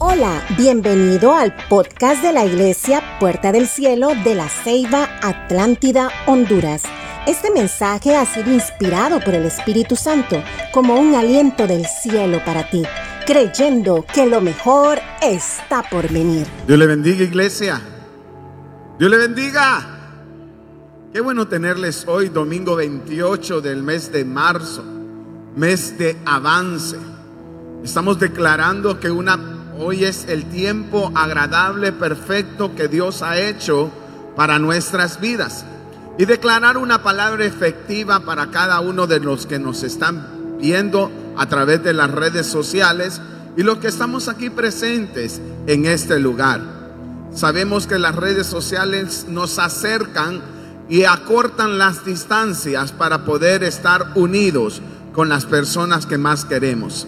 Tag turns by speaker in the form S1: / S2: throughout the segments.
S1: Hola, bienvenido al podcast de la Iglesia Puerta del Cielo de la Ceiba Atlántida, Honduras. Este mensaje ha sido inspirado por el Espíritu Santo como un aliento del cielo para ti, creyendo que lo mejor está por venir.
S2: Dios le bendiga, iglesia. Dios le bendiga. Qué bueno tenerles hoy, domingo 28 del mes de marzo, mes de avance. Estamos declarando que una Hoy es el tiempo agradable, perfecto que Dios ha hecho para nuestras vidas. Y declarar una palabra efectiva para cada uno de los que nos están viendo a través de las redes sociales y los que estamos aquí presentes en este lugar. Sabemos que las redes sociales nos acercan y acortan las distancias para poder estar unidos con las personas que más queremos.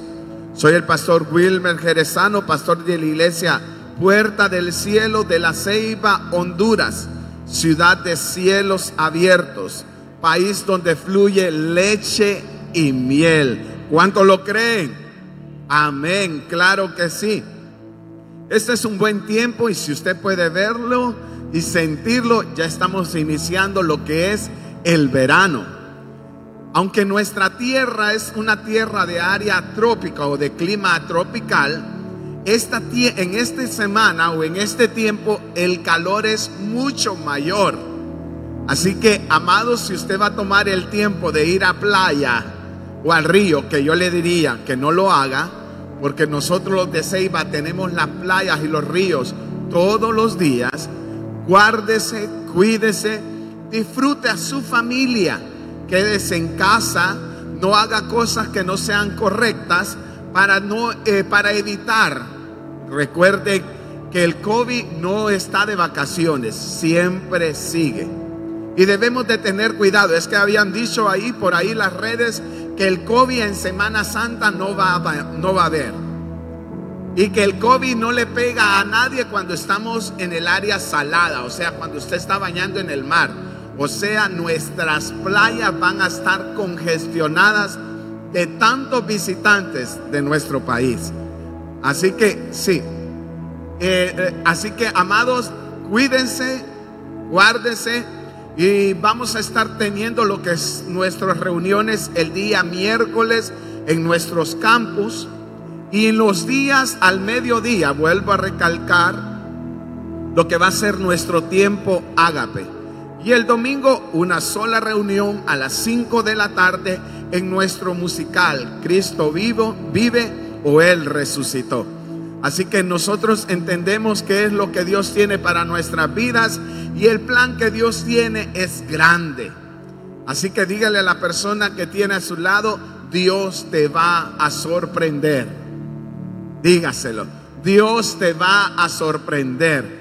S2: Soy el pastor Wilmer Jerezano, pastor de la iglesia Puerta del Cielo de la Ceiba, Honduras, ciudad de cielos abiertos, país donde fluye leche y miel. ¿Cuánto lo creen? Amén, claro que sí. Este es un buen tiempo y si usted puede verlo y sentirlo, ya estamos iniciando lo que es el verano. Aunque nuestra tierra es una tierra de área trópica o de clima tropical, esta en esta semana o en este tiempo el calor es mucho mayor. Así que, amados, si usted va a tomar el tiempo de ir a playa o al río, que yo le diría que no lo haga, porque nosotros los de Ceiba tenemos las playas y los ríos todos los días, guárdese, cuídese, disfrute a su familia quédese en casa, no haga cosas que no sean correctas para, no, eh, para evitar. Recuerde que el COVID no está de vacaciones, siempre sigue. Y debemos de tener cuidado. Es que habían dicho ahí por ahí las redes que el COVID en Semana Santa no va, no va a haber. Y que el COVID no le pega a nadie cuando estamos en el área salada, o sea, cuando usted está bañando en el mar. O sea, nuestras playas van a estar congestionadas de tantos visitantes de nuestro país. Así que sí, eh, eh, así que amados, cuídense, guárdense y vamos a estar teniendo lo que es nuestras reuniones el día miércoles en nuestros campus y en los días al mediodía, vuelvo a recalcar, lo que va a ser nuestro tiempo ágape. Y el domingo una sola reunión a las 5 de la tarde en nuestro musical Cristo vivo, vive o Él resucitó. Así que nosotros entendemos qué es lo que Dios tiene para nuestras vidas y el plan que Dios tiene es grande. Así que dígale a la persona que tiene a su lado, Dios te va a sorprender. Dígaselo, Dios te va a sorprender.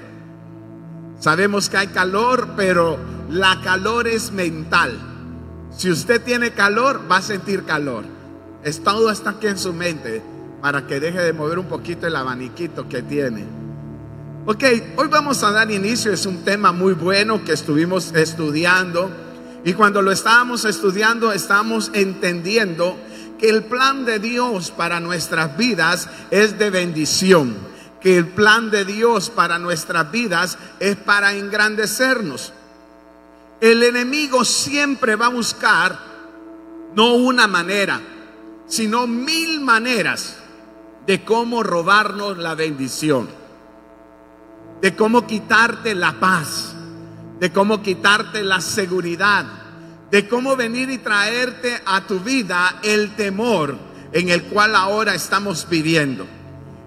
S2: Sabemos que hay calor, pero la calor es mental. Si usted tiene calor, va a sentir calor. Es todo está aquí en su mente para que deje de mover un poquito el abaniquito que tiene. Ok, hoy vamos a dar inicio. Es un tema muy bueno que estuvimos estudiando. Y cuando lo estábamos estudiando, estábamos entendiendo que el plan de Dios para nuestras vidas es de bendición que el plan de Dios para nuestras vidas es para engrandecernos. El enemigo siempre va a buscar no una manera, sino mil maneras de cómo robarnos la bendición, de cómo quitarte la paz, de cómo quitarte la seguridad, de cómo venir y traerte a tu vida el temor en el cual ahora estamos viviendo.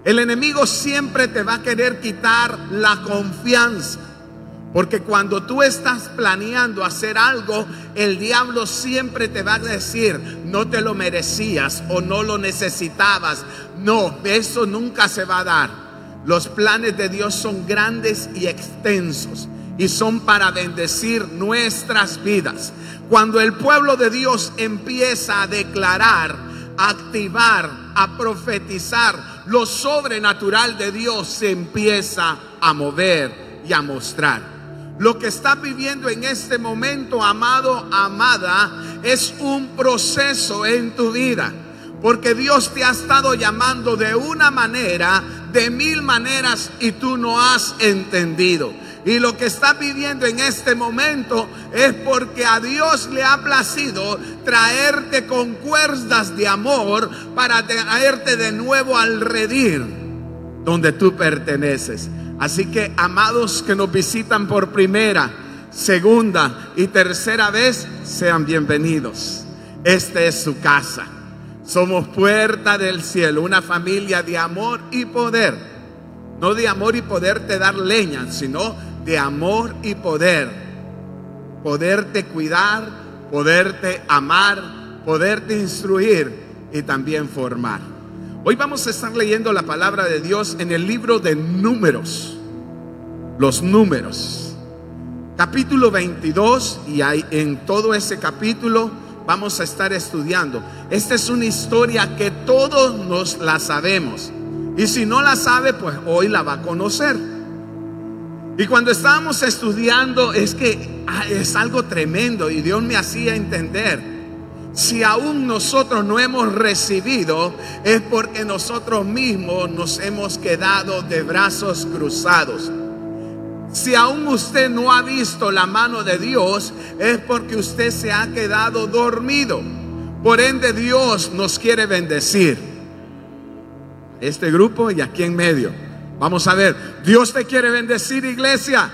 S2: El enemigo siempre te va a querer quitar la confianza. Porque cuando tú estás planeando hacer algo, el diablo siempre te va a decir, no te lo merecías o no lo necesitabas. No, eso nunca se va a dar. Los planes de Dios son grandes y extensos y son para bendecir nuestras vidas. Cuando el pueblo de Dios empieza a declarar, a activar, a profetizar, lo sobrenatural de Dios se empieza a mover y a mostrar. Lo que está viviendo en este momento, amado, amada, es un proceso en tu vida. Porque Dios te ha estado llamando de una manera de mil maneras y tú no has entendido. Y lo que estás viviendo en este momento es porque a Dios le ha placido traerte con cuerdas de amor para traerte de nuevo al redir donde tú perteneces. Así que, amados que nos visitan por primera, segunda y tercera vez, sean bienvenidos. Esta es su casa. Somos puerta del cielo, una familia de amor y poder. No de amor y poder te dar leña, sino de amor y poder. Poderte cuidar, poderte amar, poderte instruir y también formar. Hoy vamos a estar leyendo la palabra de Dios en el libro de números. Los números. Capítulo 22 y hay en todo ese capítulo vamos a estar estudiando. Esta es una historia que todos nos la sabemos. Y si no la sabe, pues hoy la va a conocer. Y cuando estábamos estudiando es que ah, es algo tremendo y Dios me hacía entender. Si aún nosotros no hemos recibido, es porque nosotros mismos nos hemos quedado de brazos cruzados. Si aún usted no ha visto la mano de Dios, es porque usted se ha quedado dormido. Por ende, Dios nos quiere bendecir. Este grupo y aquí en medio. Vamos a ver, Dios te quiere bendecir, iglesia.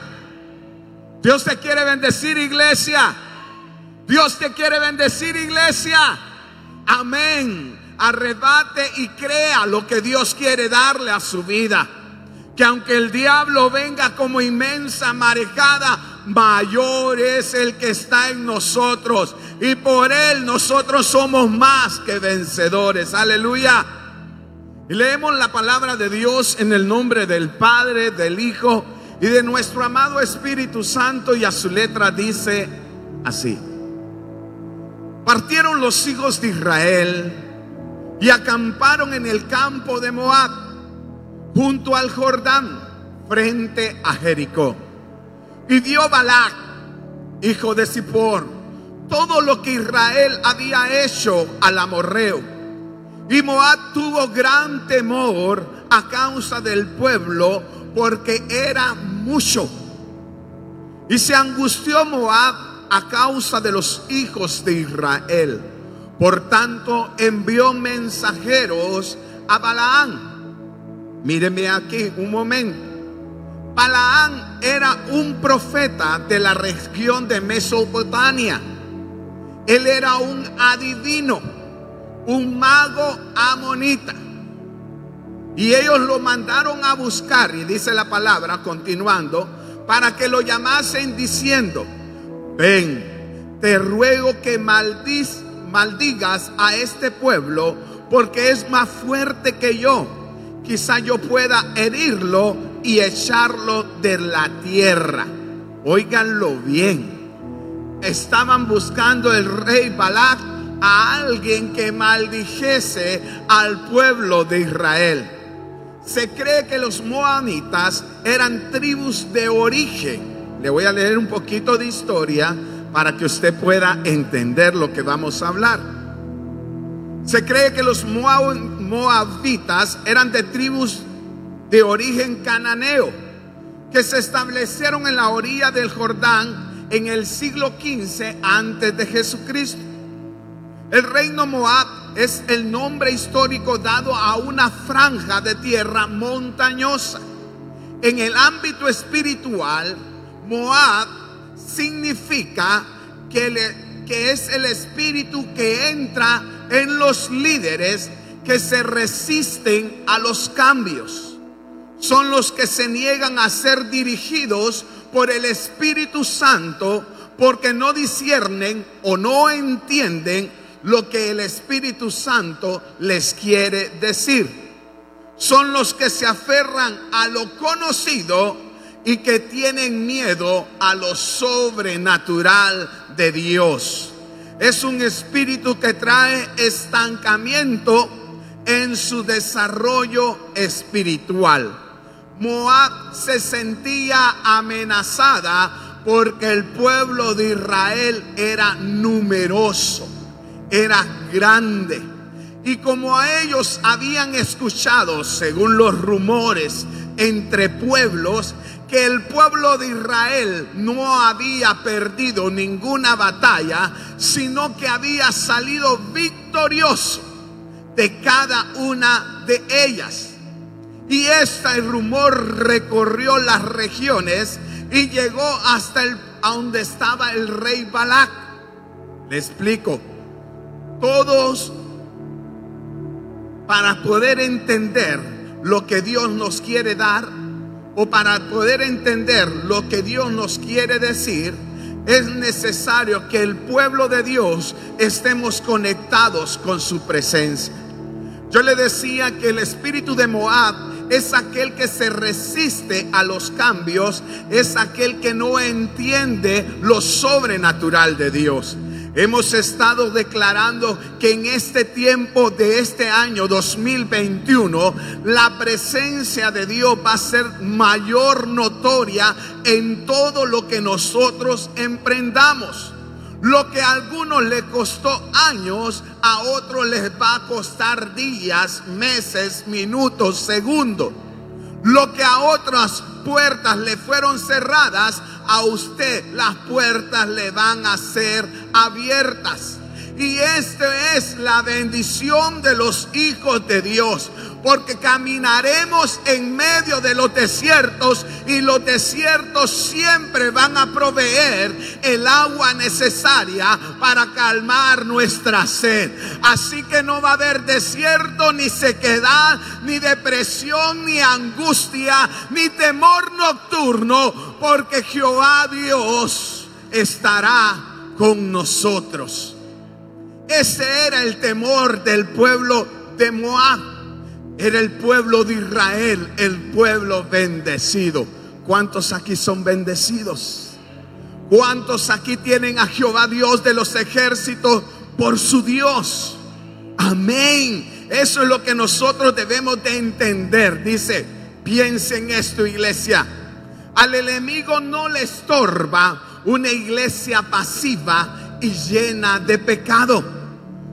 S2: Dios te quiere bendecir, iglesia. Dios te quiere bendecir, iglesia. Amén. Arrebate y crea lo que Dios quiere darle a su vida que aunque el diablo venga como inmensa marejada, mayor es el que está en nosotros. Y por él nosotros somos más que vencedores. Aleluya. Y leemos la palabra de Dios en el nombre del Padre, del Hijo y de nuestro amado Espíritu Santo. Y a su letra dice así. Partieron los hijos de Israel y acamparon en el campo de Moab junto al Jordán, frente a Jericó. Y dio Balac, hijo de Zippor, todo lo que Israel había hecho al amorreo. Y Moab tuvo gran temor a causa del pueblo, porque era mucho. Y se angustió Moab a causa de los hijos de Israel. Por tanto, envió mensajeros a Balaán Míreme aquí un momento. Balaán era un profeta de la región de Mesopotamia. Él era un adivino, un mago amonita. Y ellos lo mandaron a buscar, y dice la palabra, continuando, para que lo llamasen diciendo, ven, te ruego que maldigas a este pueblo, porque es más fuerte que yo quizá yo pueda herirlo y echarlo de la tierra. Óiganlo bien. Estaban buscando el rey Balac a alguien que maldijese al pueblo de Israel. Se cree que los moabitas eran tribus de origen. Le voy a leer un poquito de historia para que usted pueda entender lo que vamos a hablar. Se cree que los moabitas eran de tribus de origen cananeo que se establecieron en la orilla del Jordán en el siglo XV antes de Jesucristo. El reino Moab es el nombre histórico dado a una franja de tierra montañosa. En el ámbito espiritual, Moab significa que, que es el espíritu que entra en los líderes que se resisten a los cambios. Son los que se niegan a ser dirigidos por el Espíritu Santo porque no disciernen o no entienden lo que el Espíritu Santo les quiere decir. Son los que se aferran a lo conocido y que tienen miedo a lo sobrenatural de Dios. Es un espíritu que trae estancamiento en su desarrollo espiritual. Moab se sentía amenazada porque el pueblo de Israel era numeroso, era grande. Y como ellos habían escuchado, según los rumores entre pueblos, que el pueblo de Israel no había perdido ninguna batalla, sino que había salido victorioso de cada una de ellas. Y este rumor recorrió las regiones y llegó hasta el, a donde estaba el rey Balac. Le explico. Todos para poder entender lo que Dios nos quiere dar o para poder entender lo que Dios nos quiere decir, es necesario que el pueblo de Dios estemos conectados con su presencia. Yo le decía que el espíritu de Moab es aquel que se resiste a los cambios, es aquel que no entiende lo sobrenatural de Dios. Hemos estado declarando que en este tiempo de este año 2021 la presencia de Dios va a ser mayor notoria en todo lo que nosotros emprendamos. Lo que a algunos le costó años, a otros les va a costar días, meses, minutos, segundos. Lo que a otras puertas le fueron cerradas, a usted las puertas le van a ser abiertas. Y esta es la bendición de los hijos de Dios porque caminaremos en medio de los desiertos y los desiertos siempre van a proveer el agua necesaria para calmar nuestra sed. Así que no va a haber desierto, ni sequedad, ni depresión, ni angustia, ni temor nocturno, porque Jehová Dios estará con nosotros. Ese era el temor del pueblo de Moab era el pueblo de Israel, el pueblo bendecido. ¿Cuántos aquí son bendecidos? ¿Cuántos aquí tienen a Jehová Dios de los ejércitos por su Dios? Amén. Eso es lo que nosotros debemos de entender. Dice, piensen esto iglesia. Al enemigo no le estorba una iglesia pasiva y llena de pecado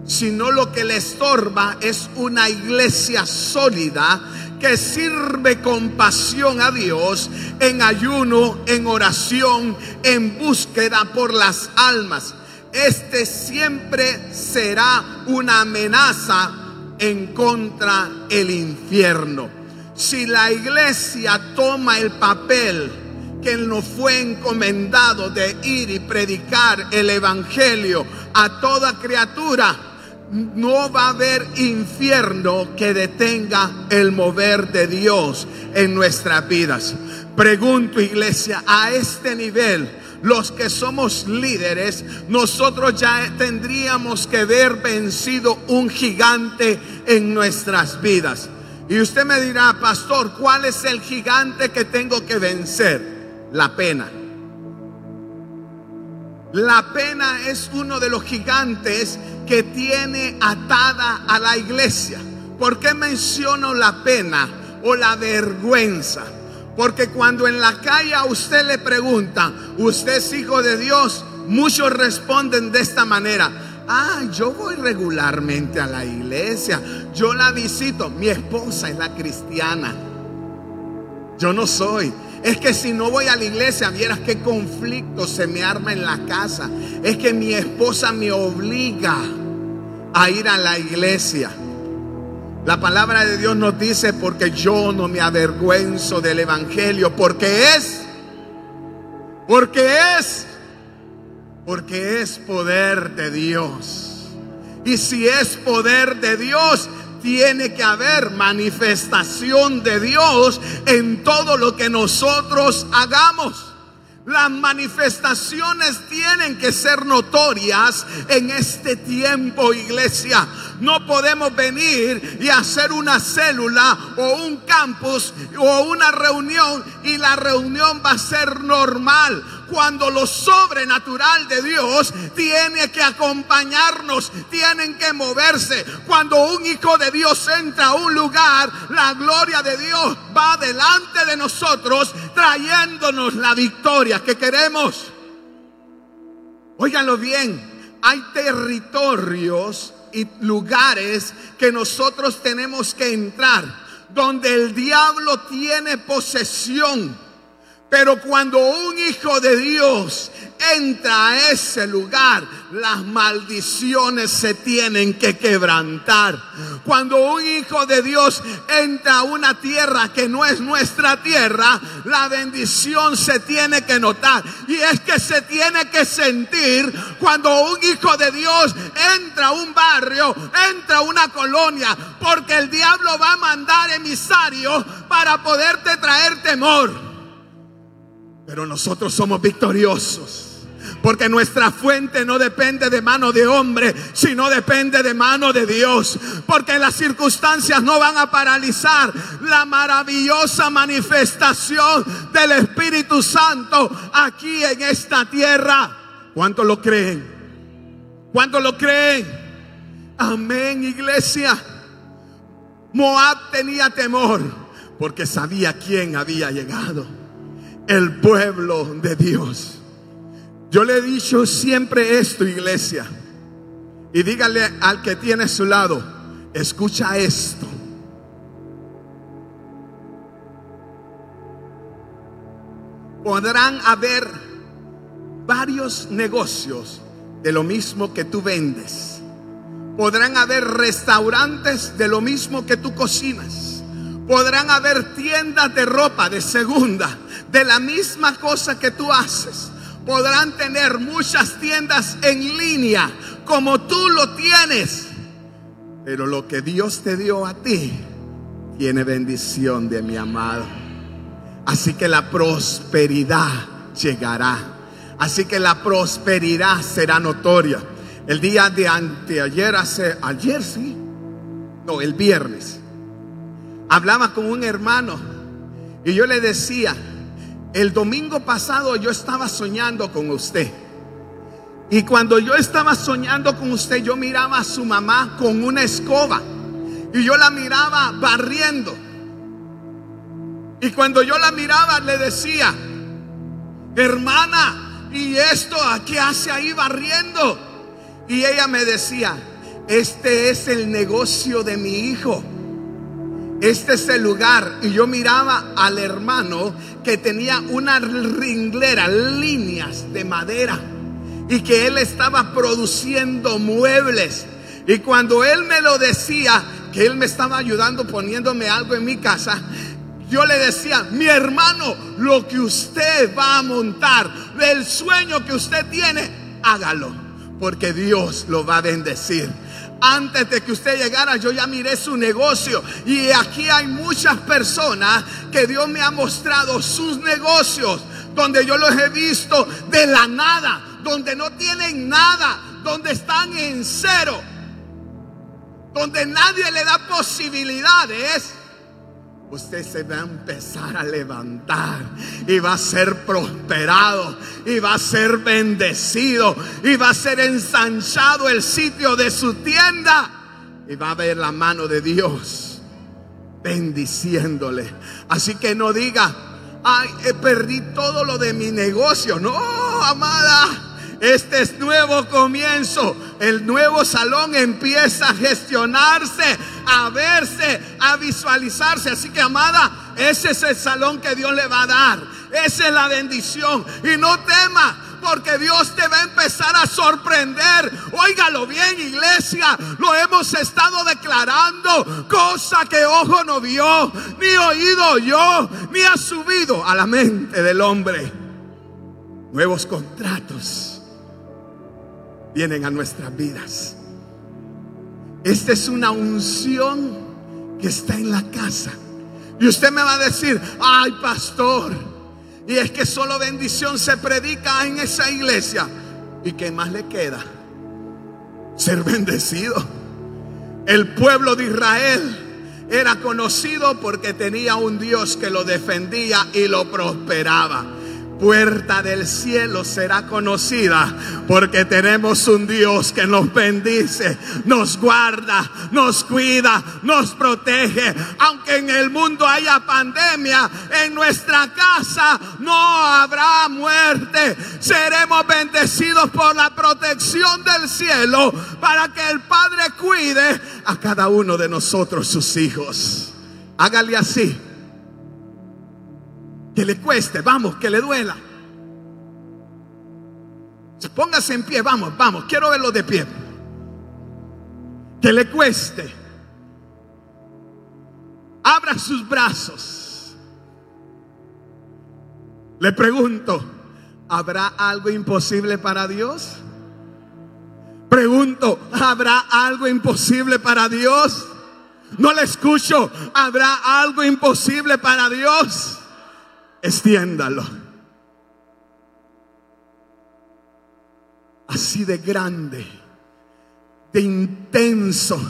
S2: sino lo que le estorba es una iglesia sólida que sirve con pasión a Dios en ayuno, en oración, en búsqueda por las almas. Este siempre será una amenaza en contra el infierno. Si la iglesia toma el papel que nos fue encomendado de ir y predicar el evangelio a toda criatura, no va a haber infierno que detenga el mover de Dios en nuestras vidas. Pregunto, iglesia, a este nivel, los que somos líderes, nosotros ya tendríamos que ver vencido un gigante en nuestras vidas. Y usted me dirá, pastor, ¿cuál es el gigante que tengo que vencer? La pena. La pena es uno de los gigantes que tiene atada a la iglesia. ¿Por qué menciono la pena o la vergüenza? Porque cuando en la calle a usted le pregunta, ¿usted es hijo de Dios? Muchos responden de esta manera. Ah, yo voy regularmente a la iglesia. Yo la visito. Mi esposa es la cristiana. Yo no soy. Es que si no voy a la iglesia, vieras qué conflicto se me arma en la casa. Es que mi esposa me obliga a ir a la iglesia. La palabra de Dios nos dice, porque yo no me avergüenzo del Evangelio, porque es, porque es, porque es poder de Dios. Y si es poder de Dios, tiene que haber manifestación de Dios en todo lo que nosotros hagamos. Las manifestaciones tienen que ser notorias en este tiempo, iglesia. No podemos venir y hacer una célula o un campus o una reunión y la reunión va a ser normal cuando lo sobrenatural de Dios tiene que acompañarnos, tienen que moverse. Cuando un hijo de Dios entra a un lugar, la gloria de Dios va delante de nosotros trayéndonos la victoria que queremos. Óiganlo bien, hay territorios y lugares que nosotros tenemos que entrar, donde el diablo tiene posesión. Pero cuando un hijo de Dios entra a ese lugar, las maldiciones se tienen que quebrantar. Cuando un hijo de Dios entra a una tierra que no es nuestra tierra, la bendición se tiene que notar. Y es que se tiene que sentir cuando un hijo de Dios entra a un barrio, entra a una colonia, porque el diablo va a mandar emisarios para poderte traer temor. Pero nosotros somos victoriosos. Porque nuestra fuente no depende de mano de hombre, sino depende de mano de Dios. Porque las circunstancias no van a paralizar la maravillosa manifestación del Espíritu Santo aquí en esta tierra. ¿Cuántos lo creen? ¿Cuántos lo creen? Amén, iglesia. Moab tenía temor porque sabía quién había llegado. El pueblo de Dios. Yo le he dicho siempre esto, iglesia. Y dígale al que tiene a su lado, escucha esto. Podrán haber varios negocios de lo mismo que tú vendes. Podrán haber restaurantes de lo mismo que tú cocinas. Podrán haber tiendas de ropa de segunda, de la misma cosa que tú haces podrán tener muchas tiendas en línea como tú lo tienes. Pero lo que Dios te dio a ti tiene bendición de mi amado. Así que la prosperidad llegará. Así que la prosperidad será notoria. El día de anteayer, hace, ayer sí, no, el viernes, hablaba con un hermano y yo le decía, el domingo pasado yo estaba soñando con usted. Y cuando yo estaba soñando con usted, yo miraba a su mamá con una escoba. Y yo la miraba barriendo. Y cuando yo la miraba, le decía, hermana, ¿y esto a qué hace ahí barriendo? Y ella me decía, este es el negocio de mi hijo. Este es el lugar. Y yo miraba al hermano que tenía una ringlera, líneas de madera. Y que él estaba produciendo muebles. Y cuando él me lo decía, que él me estaba ayudando poniéndome algo en mi casa, yo le decía, mi hermano, lo que usted va a montar, el sueño que usted tiene, hágalo. Porque Dios lo va a bendecir. Antes de que usted llegara, yo ya miré su negocio. Y aquí hay muchas personas que Dios me ha mostrado sus negocios, donde yo los he visto de la nada, donde no tienen nada, donde están en cero, donde nadie le da posibilidades usted se va a empezar a levantar y va a ser prosperado y va a ser bendecido y va a ser ensanchado el sitio de su tienda y va a ver la mano de Dios bendiciéndole. Así que no diga, ay, perdí todo lo de mi negocio. No, amada. Este es nuevo comienzo. El nuevo salón empieza a gestionarse, a verse, a visualizarse. Así que, amada, ese es el salón que Dios le va a dar. Esa es la bendición. Y no tema. Porque Dios te va a empezar a sorprender. Óigalo bien, iglesia. Lo hemos estado declarando. Cosa que ojo no vio, ni oído yo, ni ha subido a la mente del hombre. Nuevos contratos vienen a nuestras vidas. Esta es una unción que está en la casa. Y usted me va a decir, ay pastor, y es que solo bendición se predica en esa iglesia. ¿Y qué más le queda? Ser bendecido. El pueblo de Israel era conocido porque tenía un Dios que lo defendía y lo prosperaba. Puerta del cielo será conocida porque tenemos un Dios que nos bendice, nos guarda, nos cuida, nos protege. Aunque en el mundo haya pandemia, en nuestra casa no habrá muerte. Seremos bendecidos por la protección del cielo para que el Padre cuide a cada uno de nosotros, sus hijos. Hágale así que le cueste, vamos, que le duela. Póngase en pie, vamos, vamos, quiero verlo de pie. Que le cueste. Abra sus brazos. Le pregunto, ¿habrá algo imposible para Dios? Pregunto, ¿habrá algo imposible para Dios? No le escucho, ¿habrá algo imposible para Dios? Extiéndalo. Así de grande, de intenso,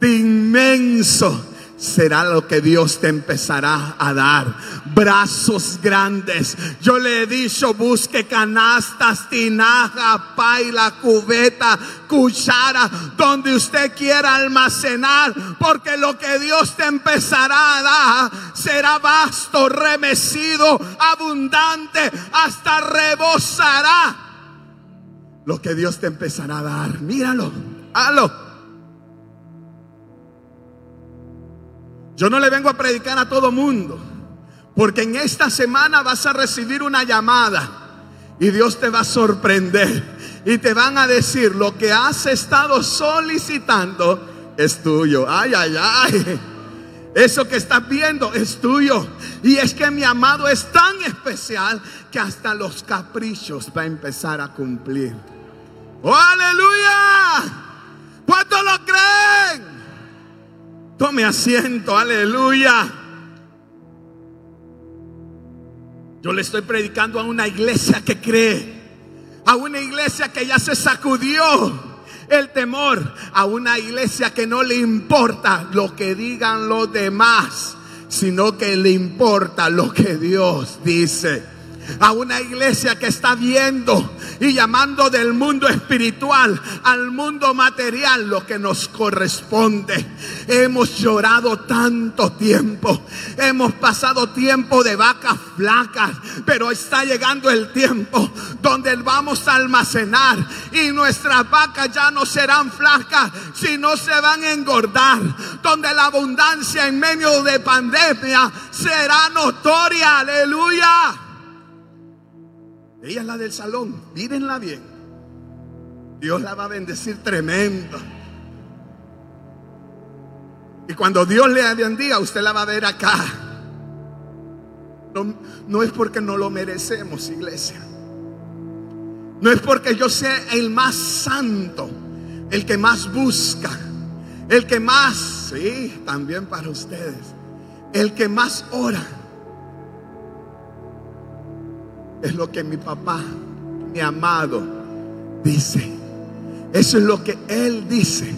S2: de inmenso será lo que Dios te empezará a dar. Brazos grandes. Yo le he dicho, busque canastas, tinaja, paila, cubeta, cuchara, donde usted quiera almacenar, porque lo que Dios te empezará a dar será vasto, remecido, abundante, hasta rebosará. Lo que Dios te empezará a dar. Míralo, halo. Yo no le vengo a predicar a todo mundo, porque en esta semana vas a recibir una llamada y Dios te va a sorprender y te van a decir lo que has estado solicitando es tuyo. Ay, ay, ay. Eso que estás viendo es tuyo. Y es que mi amado es tan especial que hasta los caprichos va a empezar a cumplir. ¡Oh, aleluya! ¿Cuántos lo creen? Tome asiento, aleluya. Yo le estoy predicando a una iglesia que cree, a una iglesia que ya se sacudió el temor, a una iglesia que no le importa lo que digan los demás, sino que le importa lo que Dios dice a una iglesia que está viendo y llamando del mundo espiritual al mundo material lo que nos corresponde. Hemos llorado tanto tiempo, hemos pasado tiempo de vacas flacas, pero está llegando el tiempo donde vamos a almacenar y nuestras vacas ya no serán flacas, sino se van a engordar, donde la abundancia en medio de pandemia será notoria, aleluya. Ella la del salón, mírenla bien. Dios la va a bendecir tremendo. Y cuando Dios le bendiga, usted la va a ver acá. No, no, es porque no lo merecemos, iglesia. No es porque yo sea el más santo, el que más busca, el que más, sí, también para ustedes, el que más ora es lo que mi papá, mi amado, dice. Eso es lo que Él dice.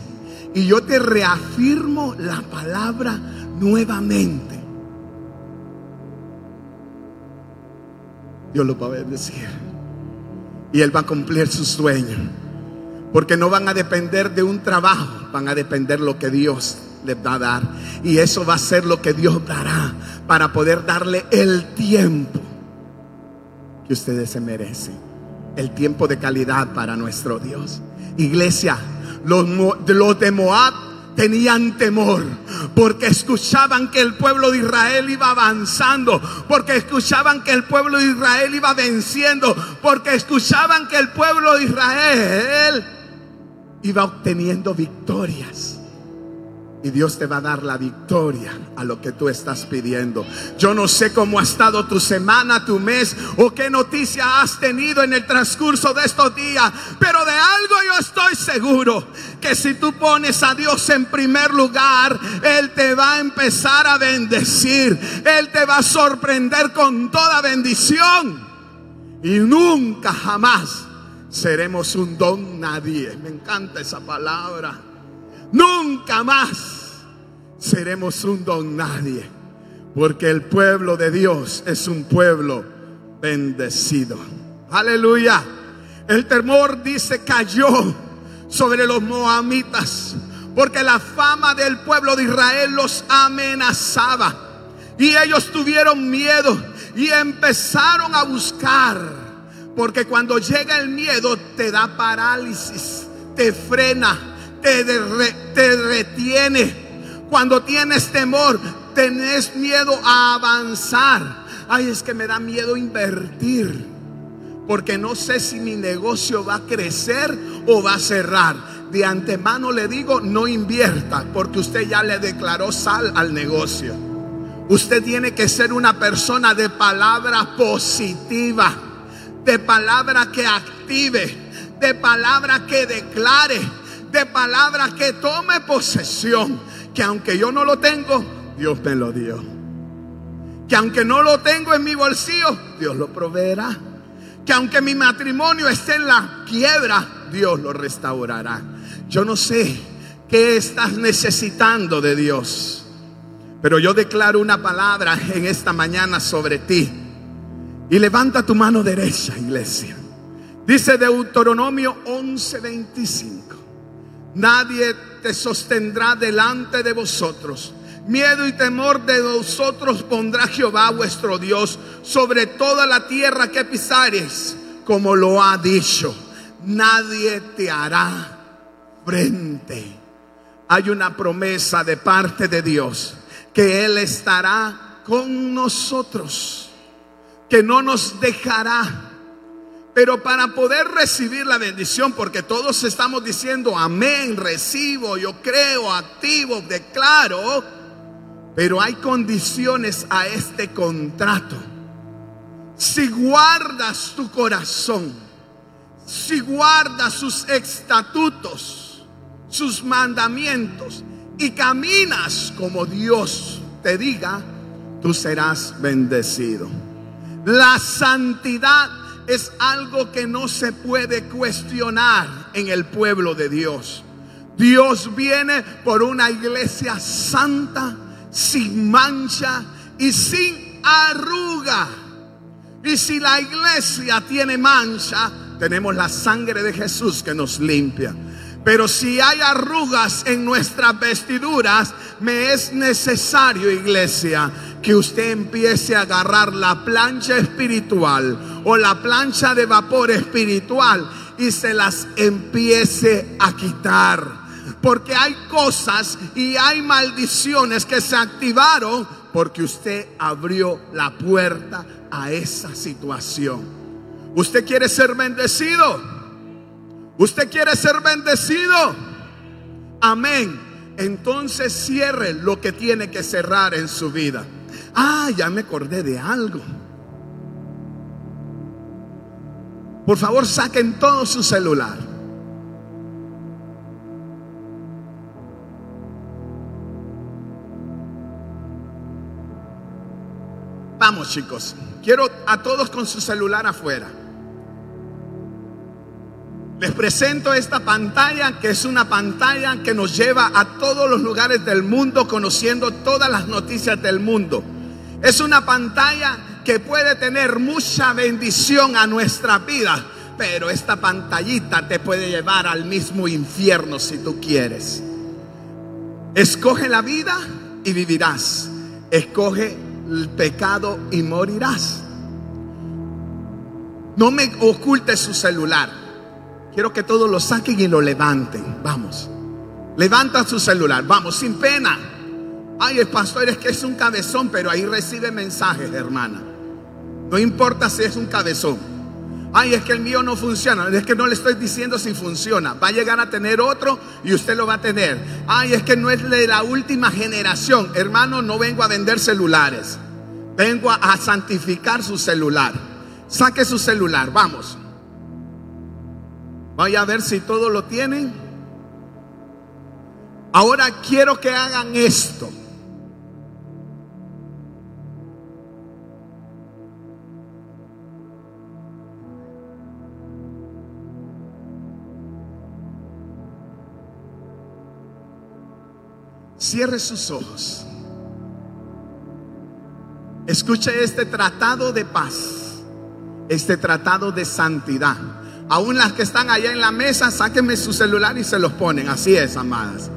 S2: Y yo te reafirmo la palabra nuevamente. Dios lo va a bendecir. Y Él va a cumplir sus sueños. Porque no van a depender de un trabajo, van a depender lo que Dios les va a dar. Y eso va a ser lo que Dios dará para poder darle el tiempo que ustedes se merecen. El tiempo de calidad para nuestro Dios. Iglesia, los, los de Moab tenían temor porque escuchaban que el pueblo de Israel iba avanzando, porque escuchaban que el pueblo de Israel iba venciendo, porque escuchaban que el pueblo de Israel iba obteniendo victorias. Y Dios te va a dar la victoria a lo que tú estás pidiendo. Yo no sé cómo ha estado tu semana, tu mes o qué noticia has tenido en el transcurso de estos días. Pero de algo yo estoy seguro. Que si tú pones a Dios en primer lugar, Él te va a empezar a bendecir. Él te va a sorprender con toda bendición. Y nunca jamás seremos un don nadie. Me encanta esa palabra. Nunca más seremos un don nadie. Porque el pueblo de Dios es un pueblo bendecido. Aleluya. El temor dice cayó sobre los moamitas porque la fama del pueblo de Israel los amenazaba. Y ellos tuvieron miedo y empezaron a buscar. Porque cuando llega el miedo te da parálisis, te frena, te, te retiene. Cuando tienes temor, tenés miedo a avanzar. Ay, es que me da miedo invertir. Porque no sé si mi negocio va a crecer o va a cerrar. De antemano le digo, no invierta, porque usted ya le declaró sal al negocio. Usted tiene que ser una persona de palabra positiva, de palabra que active, de palabra que declare, de palabra que tome posesión. Que aunque yo no lo tengo, Dios me lo dio. Que aunque no lo tengo en mi bolsillo, Dios lo proveerá. Que aunque mi matrimonio esté en la quiebra, Dios lo restaurará. Yo no sé qué estás necesitando de Dios, pero yo declaro una palabra en esta mañana sobre ti. Y levanta tu mano derecha, iglesia. Dice Deuteronomio 11:25. Nadie te sostendrá delante de vosotros. Miedo y temor de vosotros pondrá Jehová vuestro Dios sobre toda la tierra que pisares, como lo ha dicho. Nadie te hará frente. Hay una promesa de parte de Dios que Él estará con nosotros, que no nos dejará. Pero para poder recibir la bendición, porque todos estamos diciendo amén, recibo, yo creo, activo, declaro, pero hay condiciones a este contrato. Si guardas tu corazón, si guardas sus estatutos, sus mandamientos y caminas como Dios te diga, tú serás bendecido. La santidad es algo que no se puede cuestionar en el pueblo de Dios. Dios viene por una iglesia santa, sin mancha y sin arruga. Y si la iglesia tiene mancha, tenemos la sangre de Jesús que nos limpia. Pero si hay arrugas en nuestras vestiduras, me es necesario, iglesia, que usted empiece a agarrar la plancha espiritual o la plancha de vapor espiritual y se las empiece a quitar. Porque hay cosas y hay maldiciones que se activaron porque usted abrió la puerta a esa situación. ¿Usted quiere ser bendecido? ¿Usted quiere ser bendecido? Amén. Entonces cierre lo que tiene que cerrar en su vida. Ah, ya me acordé de algo. Por favor, saquen todo su celular. Vamos chicos, quiero a todos con su celular afuera. Les presento esta pantalla que es una pantalla que nos lleva a todos los lugares del mundo conociendo todas las noticias del mundo. Es una pantalla que puede tener mucha bendición a nuestra vida, pero esta pantallita te puede llevar al mismo infierno si tú quieres. Escoge la vida y vivirás. Escoge el pecado y morirás. No me oculte su celular. Quiero que todos lo saquen y lo levanten. Vamos. Levanta su celular. Vamos, sin pena. Ay, el pastor es que es un cabezón, pero ahí recibe mensajes, hermana. No importa si es un cabezón. Ay, es que el mío no funciona. Es que no le estoy diciendo si funciona. Va a llegar a tener otro y usted lo va a tener. Ay, es que no es de la última generación. Hermano, no vengo a vender celulares. Vengo a, santificar su celular. Saque su celular. Vamos. Vaya a ver si todo lo tienen. Ahora quiero que hagan esto. Cierre sus ojos. Escuche este tratado de paz este tratado de santidad. Aún las que están allá en la mesa, sáquenme su celular y se los ponen. Así es, amadas.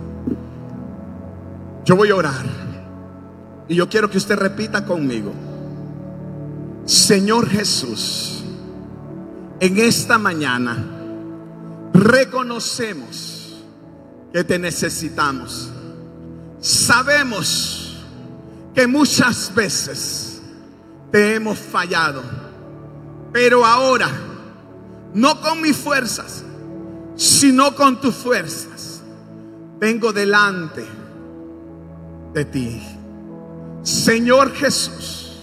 S2: Yo voy a orar. Y yo quiero que usted repita conmigo. Señor Jesús, en esta mañana reconocemos que te necesitamos. Sabemos que muchas veces te hemos fallado, pero ahora, no con mis fuerzas, sino con tus fuerzas, vengo delante de ti. Señor Jesús,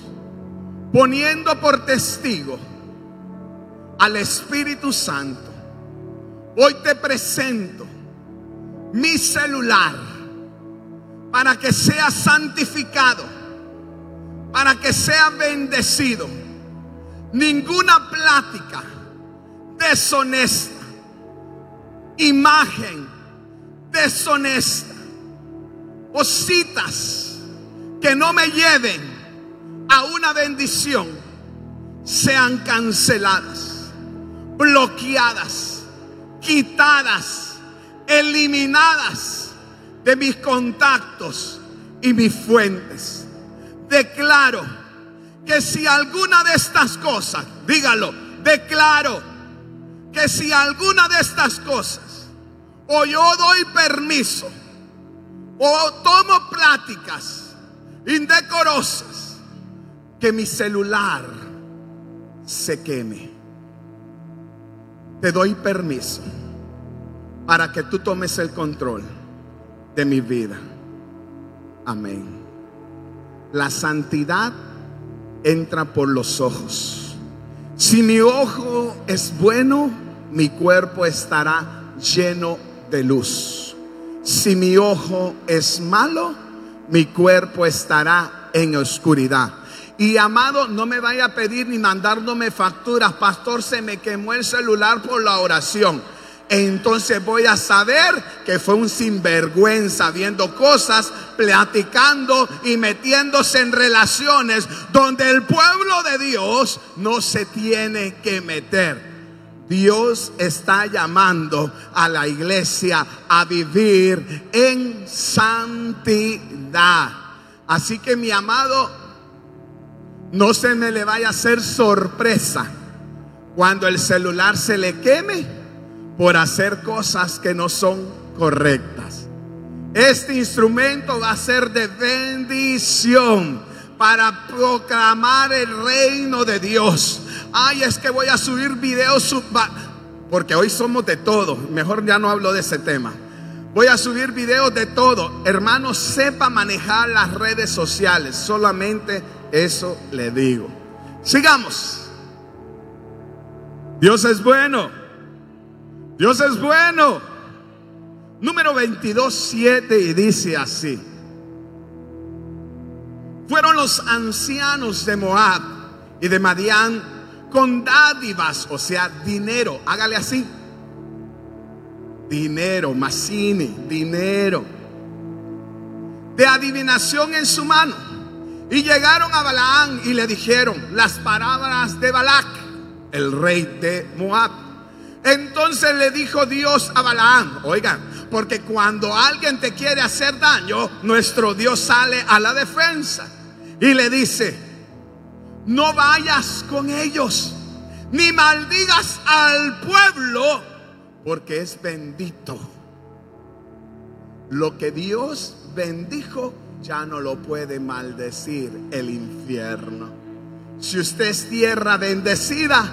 S2: poniendo por testigo al Espíritu Santo, hoy te presento mi celular para que sea santificado, para que sea bendecido. Ninguna plática deshonesta, imagen deshonesta o citas que no me lleven a una bendición sean canceladas, bloqueadas, quitadas, eliminadas de mis contactos y mis fuentes. Declaro que si alguna de estas cosas, dígalo, declaro que si alguna de estas cosas, o yo doy permiso, o tomo pláticas indecorosas, que mi celular se queme. Te doy permiso para que tú tomes el control de mi vida. Amén. La santidad entra por los ojos. Si mi ojo es bueno, mi cuerpo estará lleno de luz. Si mi ojo es malo, mi cuerpo estará en oscuridad. Y amado, no me vaya a pedir ni mandándome facturas. Pastor, se me quemó el celular por la oración. Entonces voy a saber que fue un sinvergüenza viendo cosas, platicando y metiéndose en relaciones donde el pueblo de Dios no se tiene que meter. Dios está llamando a la iglesia a vivir en santidad. Así que mi amado, no se me le vaya a hacer sorpresa cuando el celular se le queme por hacer cosas que no son correctas. Este instrumento va a ser de bendición para proclamar el reino de Dios. Ay, es que voy a subir videos, porque hoy somos de todo. Mejor ya no hablo de ese tema. Voy a subir videos de todo. Hermano, sepa manejar las redes sociales. Solamente eso le digo. Sigamos. Dios es bueno. Dios es bueno. Número 22, 7 y dice así. Fueron los ancianos de Moab y de Madián con dádivas, o sea, dinero. Hágale así. Dinero, Massini, dinero. De adivinación en su mano. Y llegaron a Balaán y le dijeron las palabras de Balac, el rey de Moab. Entonces le dijo Dios a Balaán, oigan, porque cuando alguien te quiere hacer daño, nuestro Dios sale a la defensa y le dice, no vayas con ellos, ni maldigas al pueblo, porque es bendito. Lo que Dios bendijo ya no lo puede maldecir el infierno. Si usted es tierra bendecida,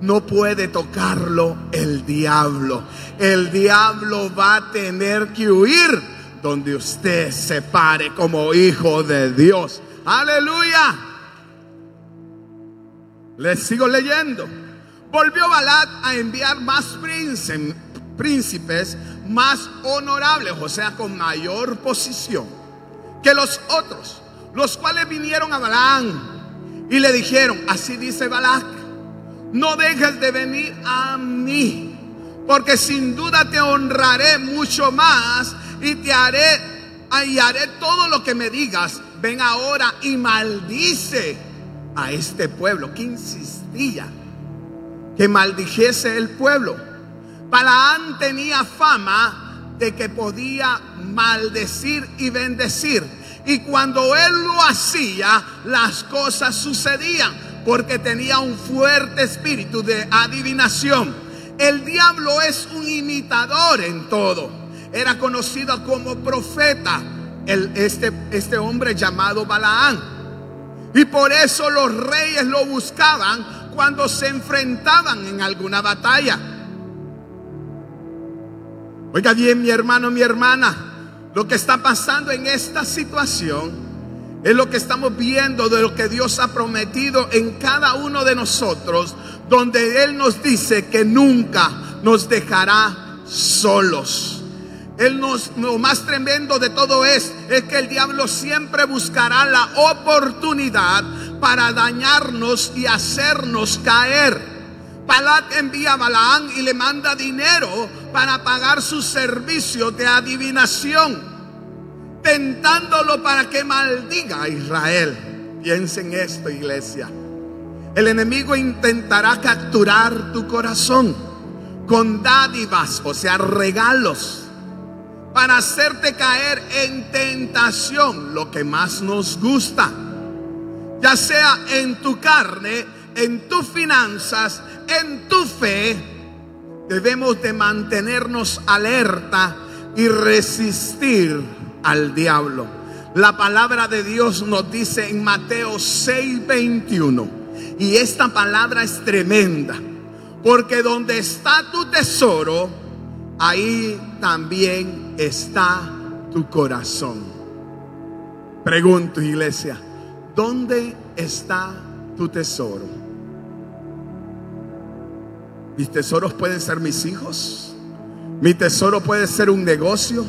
S2: no puede tocarlo el diablo. El diablo va a tener que huir donde usted se pare como hijo de Dios. Aleluya. Les sigo leyendo. Volvió Balat a enviar más príncipes más honorables, o sea, con mayor posición que los otros, los cuales vinieron a Balaán y le dijeron, así dice Balac, no dejes de venir a mí, porque sin duda te honraré mucho más y te haré y haré todo lo que me digas. Ven ahora y maldice a este pueblo, que insistía que maldijese el pueblo. Balaán tenía fama de que podía maldecir y bendecir. Y cuando él lo hacía, las cosas sucedían, porque tenía un fuerte espíritu de adivinación. El diablo es un imitador en todo. Era conocido como profeta, el, este, este hombre llamado Balaán. Y por eso los reyes lo buscaban cuando se enfrentaban en alguna batalla. Oiga bien, mi hermano, mi hermana, lo que está pasando en esta situación es lo que estamos viendo de lo que Dios ha prometido en cada uno de nosotros, donde Él nos dice que nunca nos dejará solos. Él nos, lo más tremendo de todo es, es que el diablo siempre buscará la oportunidad para dañarnos y hacernos caer. Palat envía a Balaán y le manda dinero para pagar su servicio de adivinación, tentándolo para que maldiga a Israel. Piensen esto, iglesia. El enemigo intentará capturar tu corazón con dádivas, o sea, regalos para hacerte caer en tentación, lo que más nos gusta, ya sea en tu carne, en tus finanzas, en tu fe, debemos de mantenernos alerta y resistir al diablo. La palabra de Dios nos dice en Mateo 6:21, y esta palabra es tremenda, porque donde está tu tesoro, ahí también está tu corazón. Pregunto, iglesia, ¿dónde está tu tesoro? Mis tesoros pueden ser mis hijos. Mi tesoro puede ser un negocio.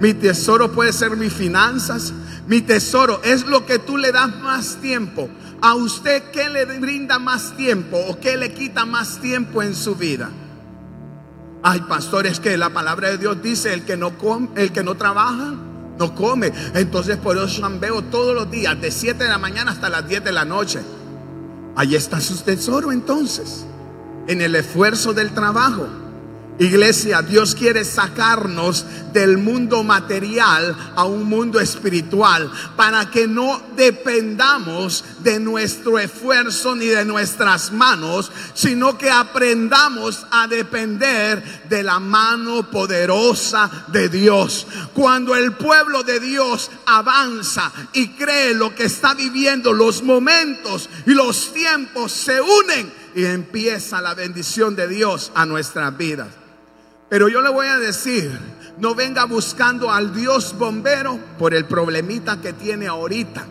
S2: Mi tesoro puede ser mis finanzas. Mi tesoro es lo que tú le das más tiempo. A usted, ¿qué le brinda más tiempo o qué le quita más tiempo en su vida? Hay pastores que la palabra de Dios dice, el que no come, el que no trabaja, no come. Entonces por eso veo todos los días, de 7 de la mañana hasta las 10 de la noche. Ahí está su tesoro entonces, en el esfuerzo del trabajo. Iglesia, Dios quiere sacarnos del mundo material a un mundo espiritual para que no dependamos de nuestro esfuerzo ni de nuestras manos, sino que aprendamos a depender de la mano poderosa de Dios. Cuando el pueblo de Dios avanza y cree lo que está viviendo, los momentos y los tiempos se unen y empieza la bendición de Dios a nuestras vidas. Pero yo le voy a decir, no venga buscando al Dios bombero por el problemita que tiene ahorita.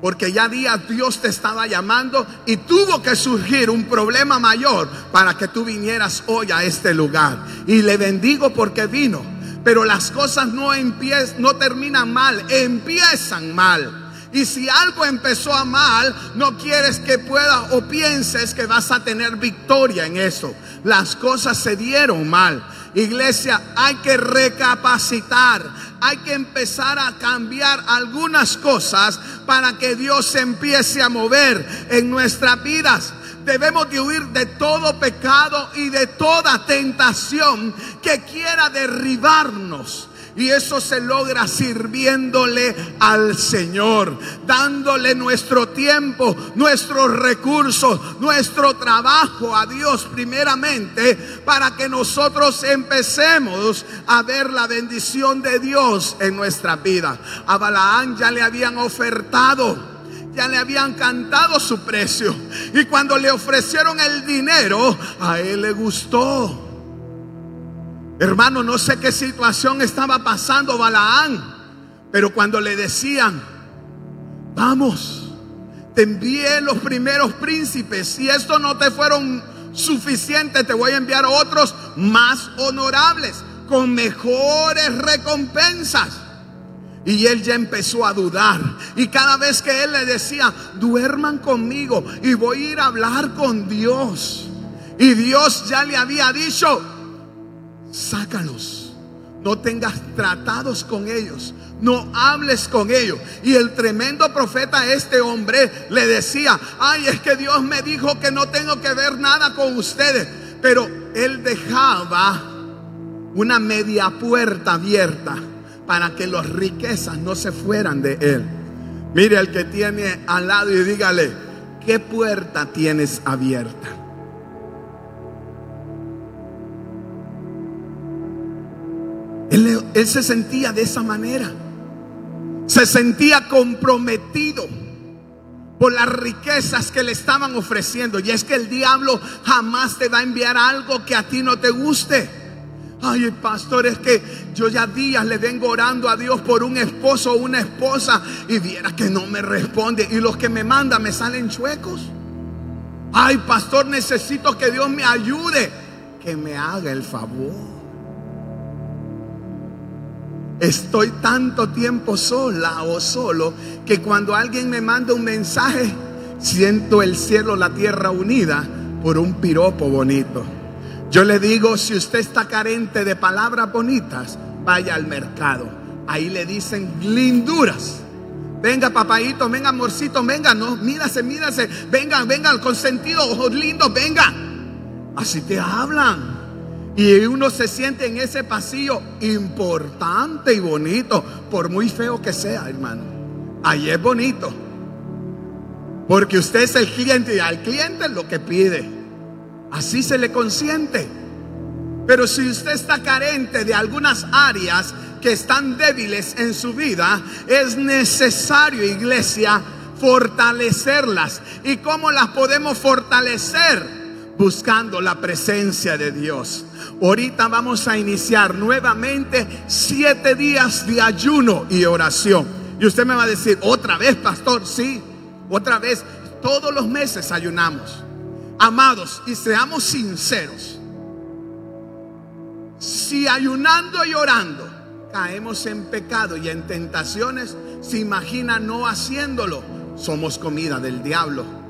S2: Porque ya día Dios te estaba llamando y tuvo que surgir un problema mayor para que tú vinieras hoy a este lugar. Y le bendigo porque vino. Pero las cosas no, empiezan, no terminan mal, empiezan mal. Y si algo empezó a mal, no quieres que pueda o pienses que vas a tener victoria en eso. Las cosas se dieron mal. Iglesia, hay que recapacitar, hay que empezar a cambiar algunas cosas para que Dios se empiece a mover en nuestras vidas. Debemos de huir de todo pecado y de toda tentación que quiera derribarnos. Y eso se logra sirviéndole al Señor, dándole nuestro tiempo, nuestros recursos, nuestro trabajo a Dios primeramente, para que nosotros empecemos a ver la bendición de Dios en nuestra vida. A Balaán ya le habían ofertado ya le habían cantado su precio. Y cuando le ofrecieron el dinero, a él le gustó. Hermano, no sé qué situación estaba pasando Balaán, pero cuando le decían, vamos, te envié los primeros príncipes, si esto no te fueron suficientes, te voy a enviar otros más honorables, con mejores recompensas. Y él ya empezó a dudar. Y cada vez que él le decía, duerman conmigo y voy a ir a hablar con Dios. Y Dios ya le había dicho, sácalos. no tengas tratados con ellos, no hables con ellos. Y el tremendo profeta, este hombre, le decía, ay, es que Dios me dijo que no tengo que ver nada con ustedes. Pero él dejaba una media puerta abierta para que las riquezas no se fueran de él. Mire al que tiene al lado y dígale, ¿qué puerta tienes abierta? Él, se sentía de esa manera. Se sentía comprometido por las riquezas que le estaban ofreciendo. Y es que el diablo jamás te va a enviar algo que a ti no te guste. Ay, pastor, es que yo ya días le vengo orando a Dios por un esposo o una esposa y viera que no me responde. Y los que me mandan me salen chuecos. Ay, pastor, necesito que Dios me ayude. Que me haga el favor. Estoy tanto tiempo sola o solo que cuando alguien me manda un mensaje, siento el cielo, la tierra unida por un piropo bonito. Yo le digo, si usted está carente de palabras bonitas, vaya al mercado. Ahí le dicen linduras. Venga, papayito, venga, amorcito, venga, no, mírase, mírase, venga, venga, consentido, ojos lindos, venga. Así te hablan. Y uno se siente en ese pasillo importante y bonito, por muy feo que sea, hermano. Ahí es bonito. Porque usted es el cliente y al cliente lo que pide. Así se le consiente. Pero si usted está carente de algunas áreas que están débiles en su vida, es necesario, iglesia, fortalecerlas. ¿Y cómo las podemos fortalecer? Buscando la presencia de Dios. Ahorita vamos a iniciar nuevamente siete días de ayuno y oración. Y usted me va a decir, otra vez, pastor, sí, otra vez, todos los meses ayunamos. Amados, y seamos sinceros, si ayunando y orando caemos en pecado y en tentaciones, se imagina no haciéndolo, somos comida del diablo.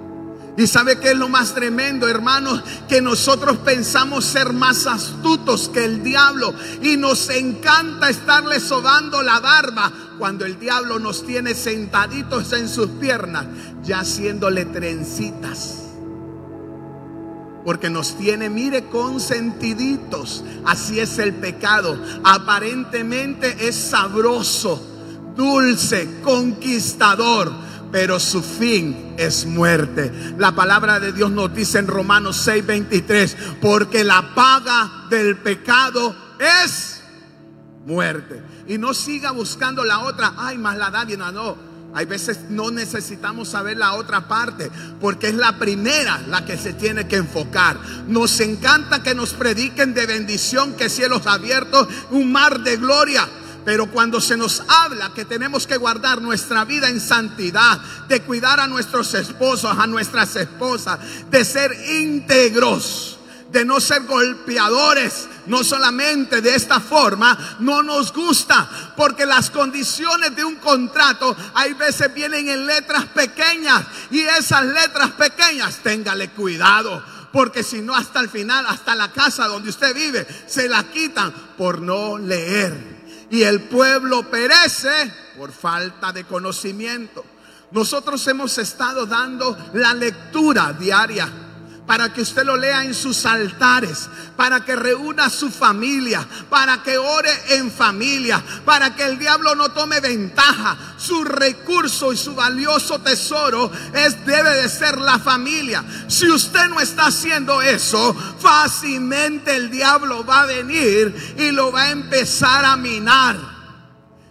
S2: Y sabe que es lo más tremendo, hermanos, que nosotros pensamos ser más astutos que el diablo y nos encanta estarle sobando la barba cuando el diablo nos tiene sentaditos en sus piernas, ya haciéndole trencitas. Porque nos tiene, mire, consentiditos. Así es el pecado. Aparentemente es sabroso, dulce, conquistador pero su fin es muerte. La palabra de Dios nos dice en Romanos 6:23, porque la paga del pecado es muerte. Y no siga buscando la otra, ay, más la da no, no. Hay veces no necesitamos saber la otra parte, porque es la primera la que se tiene que enfocar. Nos encanta que nos prediquen de bendición, que cielos abiertos, un mar de gloria. Pero cuando se nos habla que tenemos que guardar nuestra vida en santidad, de cuidar a nuestros esposos, a nuestras esposas, de ser íntegros, de no ser golpeadores, no solamente de esta forma, no nos gusta, porque las condiciones de un contrato hay veces vienen en letras pequeñas y esas letras pequeñas, téngale cuidado. Porque si no, hasta el final, hasta la casa donde usted vive, se la quitan por no leer y el pueblo perece por falta de conocimiento. Nosotros hemos estado dando la lectura diaria para que usted lo lea en sus altares, para que reúna su familia, para que ore en familia, para que el diablo no tome ventaja. Su recurso y su valioso tesoro es debe de ser la familia. Si usted no está haciendo eso, fácilmente el diablo va a venir y lo va a empezar a minar.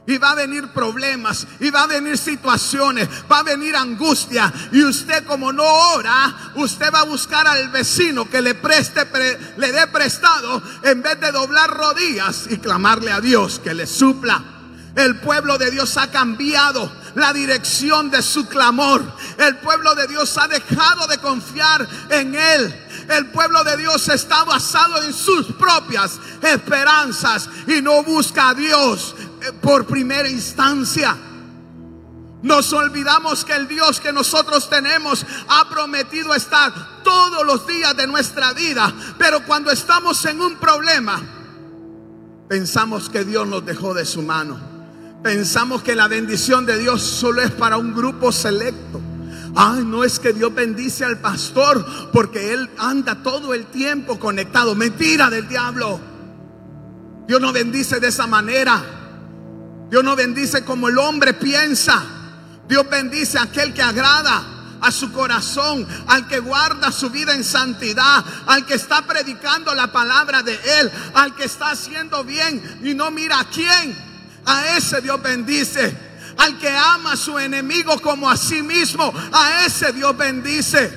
S2: Y va a venir problemas, y va a venir situaciones, va a venir angustia. Y usted como no ora, usted va a buscar al vecino que le preste, le dé prestado, en vez de doblar rodillas y clamarle a Dios que le supla. El pueblo de Dios ha cambiado la dirección de su clamor. El pueblo de Dios ha dejado de confiar en Él. El pueblo de Dios está basado en sus propias esperanzas y no busca a Dios por primera instancia. Nos olvidamos que el Dios que nosotros tenemos ha prometido estar todos los días de nuestra vida. Pero cuando estamos en un problema, pensamos que Dios nos dejó de su mano. Pensamos que la bendición de Dios solo es para un grupo selecto. Ay, no es que Dios bendice al pastor porque él anda todo el tiempo conectado. Mentira del diablo. Dios no bendice de esa manera. Dios no bendice como el hombre piensa. Dios bendice a aquel que agrada a su corazón, al que guarda su vida en santidad, al que está predicando la palabra de Él, al que está haciendo bien y no mira a quién. A ese Dios bendice. Al que ama a su enemigo como a sí mismo, a ese Dios bendice.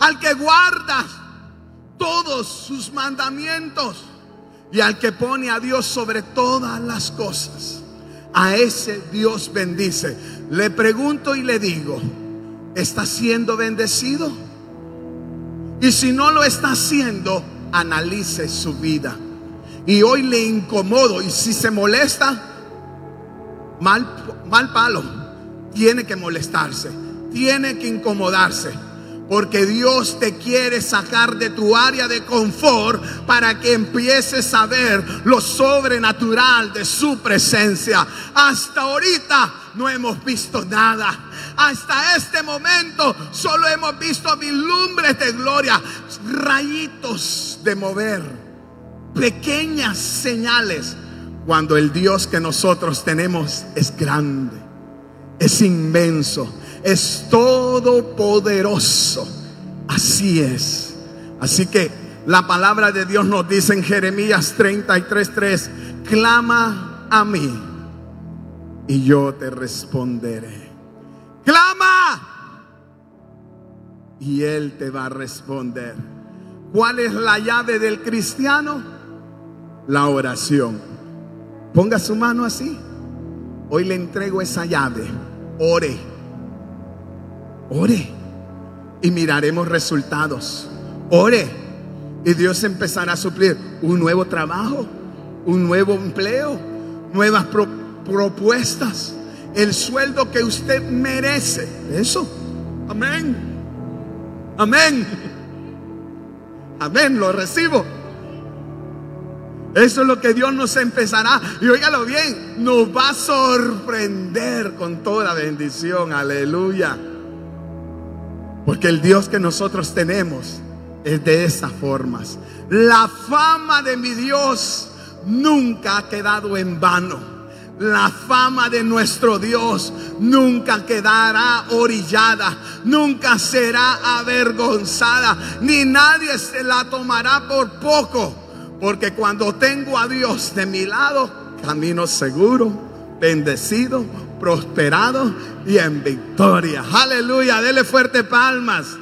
S2: Al que guarda todos sus mandamientos y al que pone a Dios sobre todas las cosas, a ese Dios bendice. Le pregunto y le digo, ¿está siendo bendecido? Y si no lo está haciendo, analice su vida. Y hoy le incomodo y si se molesta, mal, mal palo, tiene que molestarse, tiene que incomodarse. Porque Dios te quiere sacar de tu área de confort para que empieces a ver lo sobrenatural de su presencia. Hasta ahorita no hemos visto nada. Hasta este momento solo hemos visto vislumbres de gloria, rayitos de mover, pequeñas señales cuando el Dios que nosotros tenemos es grande, es inmenso, es todopoderoso. Así es. Así que la palabra de Dios nos dice en Jeremías 33:3, clama a mí y yo te responderé. Clama y Él te va a responder. ¿Cuál es la llave del cristiano? La oración. Ponga su mano así. Hoy le entrego esa llave. Ore. Ore. Y miraremos resultados. Ore. Y Dios empezará a suplir un nuevo trabajo, un nuevo empleo, nuevas propuestas, el sueldo que usted merece. Eso. Amén. Amén. Amén. Lo recibo. Eso es lo que Dios nos empezará. Y óigalo bien, nos va a sorprender con toda bendición. Aleluya. Porque el Dios que nosotros tenemos es de esas formas. La fama de mi Dios nunca ha quedado en vano. La fama de nuestro Dios nunca quedará orillada, nunca será avergonzada, ni nadie se la tomará por poco. Porque cuando tengo a Dios de mi lado, camino seguro, bendecido, prosperado y en victoria. Aleluya, dele fuerte palmas.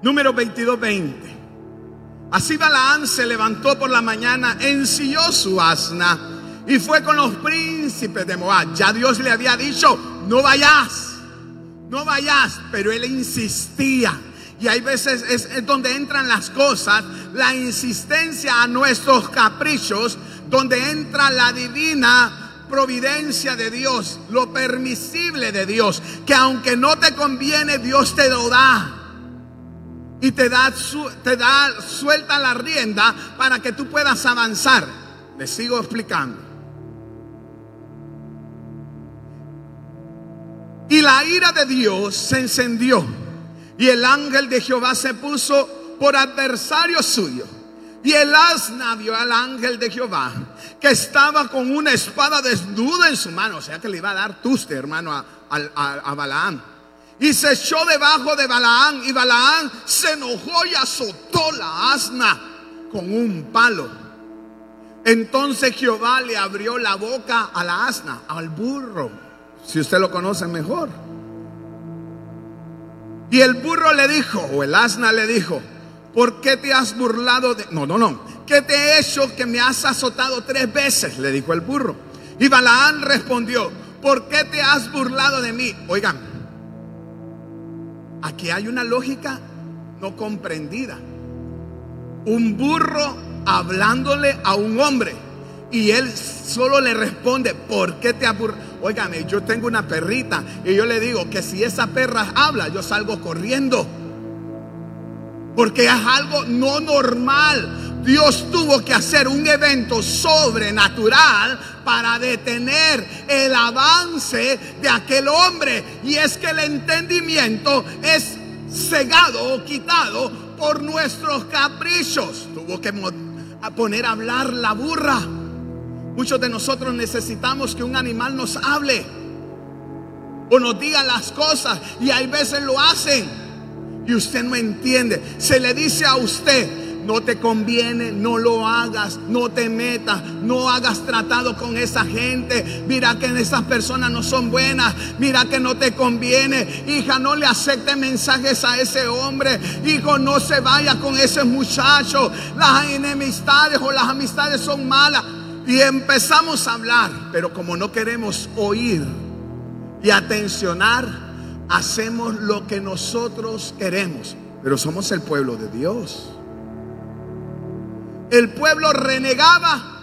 S2: Número 22:20. Así Balaán se levantó por la mañana, ensilló su asna y fue con los príncipes de Moab. Ya Dios le había dicho, no vayas, no vayas, pero él insistía. Y hay veces es, donde entran las cosas, la insistencia a nuestros caprichos, donde entra la divina providencia de Dios, lo permisible de Dios, que aunque no te conviene, Dios te lo da. Y te da, te da suelta la rienda para que tú puedas avanzar. Les sigo explicando. Y la ira de Dios se encendió. Y el ángel de Jehová se puso por adversario suyo. Y el asna vio al ángel de Jehová que estaba con una espada desnuda en su mano. O sea que le iba a dar tuste, hermano, a, a, Balaam. Y se echó debajo de Balaam. Y Balaam se enojó y azotó la asna con un palo. Entonces Jehová le abrió la boca a la asna, al burro si usted lo conoce mejor. Y el burro le dijo, o el asna le dijo, ¿por qué te has burlado de... No, no, no. ¿Qué te he hecho que me has azotado tres veces? Le dijo el burro. Y Balaán respondió, ¿por qué te has burlado de mí? Oigan, aquí hay una lógica no comprendida. Un burro hablándole a un hombre Y él solo le responde, ¿por qué te aburres? Óigame, yo tengo una perrita y yo le digo que si esa perra habla, yo salgo corriendo. Porque es algo no normal. Dios tuvo que hacer un evento sobrenatural para detener el avance de aquel hombre. Y es que el entendimiento es cegado o quitado por nuestros caprichos. Tuvo que poner a hablar la burra. Muchos de nosotros necesitamos que un animal nos hable o nos diga las cosas y hay veces lo hacen y usted no entiende. Se le dice a usted, no te conviene, no lo hagas, no te metas, no hagas tratado con esa gente. Mira que esas personas no son buenas, mira que no te conviene. Hija, no le acepte mensajes a ese hombre. Hijo, no se vaya con ese muchacho. Las enemistades o las amistades son malas. Y empezamos a hablar, pero como no queremos oír y atencionar, hacemos lo que nosotros queremos. Pero somos el pueblo de Dios. El pueblo renegaba.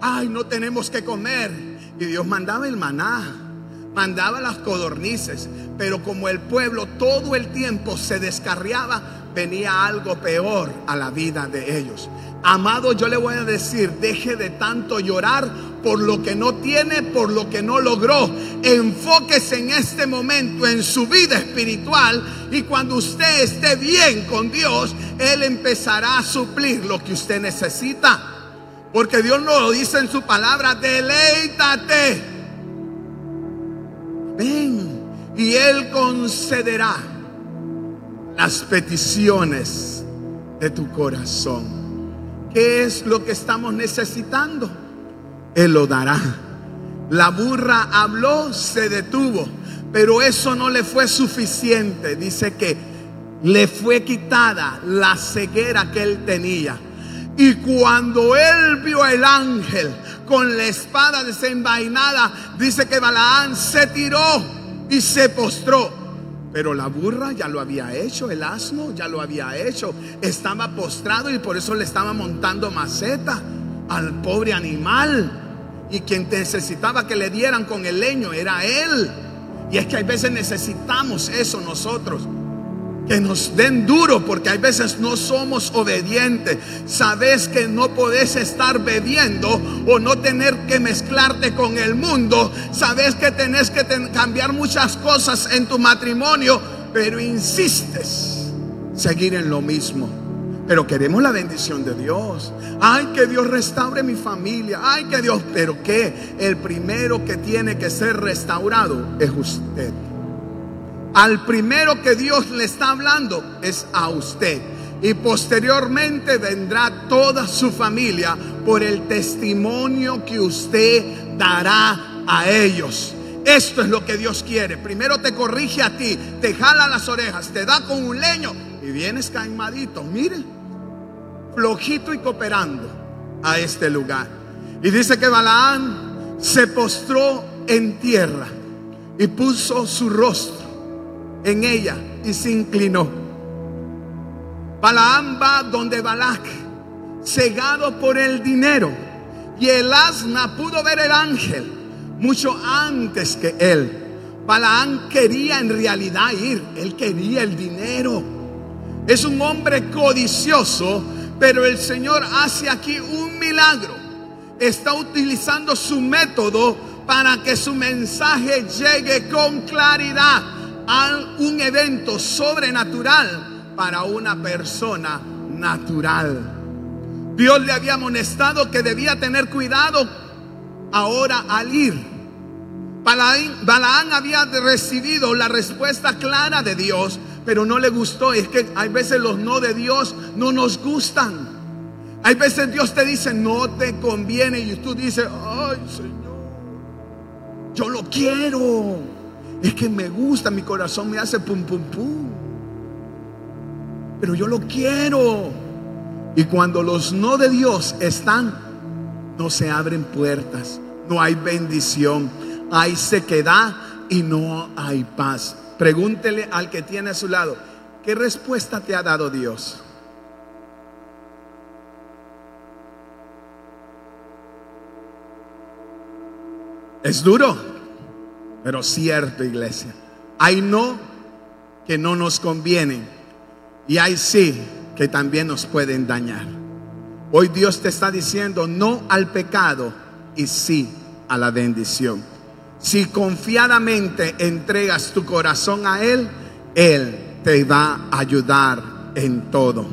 S2: Ay, no tenemos que comer. Y Dios mandaba el maná, mandaba las codornices. Pero como el pueblo todo el tiempo se descarriaba, venía algo peor a la vida de ellos. Amado, yo le voy a decir, deje de tanto llorar por lo que no tiene, por lo que no logró. Enfóquese en este momento en su vida espiritual y cuando usted esté bien con Dios, Él empezará a suplir lo que usted necesita. Porque Dios nos lo dice en su palabra, deleítate. Ven y Él concederá las peticiones de tu corazón. ¿Qué es lo que estamos necesitando? Él lo dará. La burra habló, se detuvo, pero eso no le fue suficiente. Dice que le fue quitada la ceguera que él tenía. Y cuando él vio el ángel con la espada desenvainada, dice que Balaán se tiró y se postró. Pero la burra ya lo había hecho, el asno ya lo había hecho. Estaba postrado y por eso le estaba montando maceta al pobre animal. Y quien necesitaba que le dieran con el leño era él. Y es que hay veces necesitamos eso nosotros que nos den duro porque hay veces no somos obedientes. Sabes que no podés estar bebiendo o no tener que mezclarte con el mundo. Sabes que tenés que cambiar muchas cosas en tu matrimonio, pero insistes seguir en lo mismo. Pero queremos la bendición de Dios. Ay, que Dios restaure mi familia. Ay, que Dios, pero que el primero que tiene que ser restaurado es usted. Al primero que Dios le está hablando es a usted. Y posteriormente vendrá toda su familia por el testimonio que usted dará a ellos. Esto es lo que Dios quiere. Primero te corrige a ti, te jala las orejas, te da con un leño y vienes caimadito, mire, flojito y cooperando a este lugar. Y dice que Balaán se postró en tierra y puso su rostro en ella y se inclinó. Balaam va donde Balac, cegado por el dinero, y el asna pudo ver el ángel mucho antes que él. Balaam quería en realidad ir, él quería el dinero. Es un hombre codicioso, pero el Señor hace aquí un milagro. Está utilizando su método para que su mensaje llegue con claridad un evento sobrenatural para una persona natural. Dios le había amonestado que debía tener cuidado ahora al ir. Balaán, había recibido la respuesta clara de Dios, pero no le gustó. Es que hay veces los no de Dios no nos gustan. Hay veces Dios te dice, no te conviene y tú dices, ay Señor, yo lo quiero. Es que me gusta, mi corazón me hace pum, pum, pum. Pero yo lo quiero. Y cuando los no de Dios están, no se abren puertas, no hay bendición, hay sequedad y no hay paz. Pregúntele al que tiene a su lado, ¿qué respuesta te ha dado Dios? Es duro, pero cierto, iglesia. Hay no que no nos convienen y hay sí que también nos pueden dañar. Hoy Dios te está diciendo no al pecado y sí a la bendición. Si confiadamente entregas tu corazón a Él, Él te va a ayudar en todo.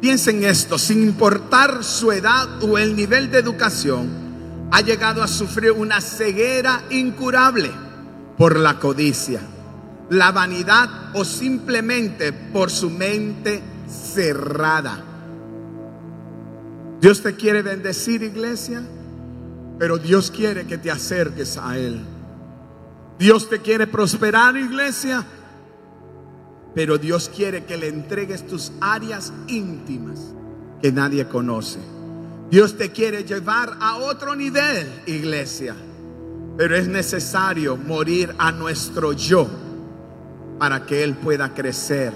S2: Piensen esto, sin importar su edad o el nivel de educación, ha llegado a sufrir una ceguera incurable por la codicia, la vanidad o simplemente por su mente cerrada. Dios te quiere bendecir, iglesia, pero Dios quiere que te acerques a Él. Dios te quiere prosperar, iglesia, pero Dios quiere que le entregues tus áreas íntimas que nadie conoce. Dios te quiere llevar a otro nivel, iglesia, pero es necesario morir a nuestro yo para que Él pueda crecer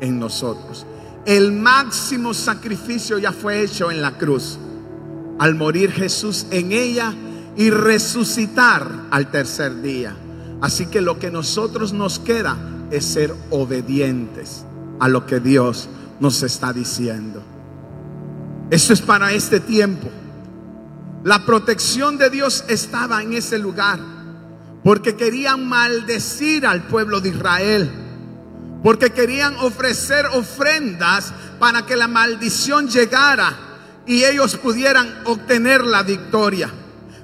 S2: en nosotros. El máximo sacrificio ya fue hecho en la cruz. Al morir Jesús en ella y resucitar al tercer día. Así que lo que nosotros nos queda es ser obedientes a lo que Dios nos está diciendo. Eso es para este tiempo. La protección de Dios estaba en ese lugar porque querían maldecir al pueblo de Israel, porque querían ofrecer ofrendas para que la maldición llegara y ellos pudieran obtener la victoria.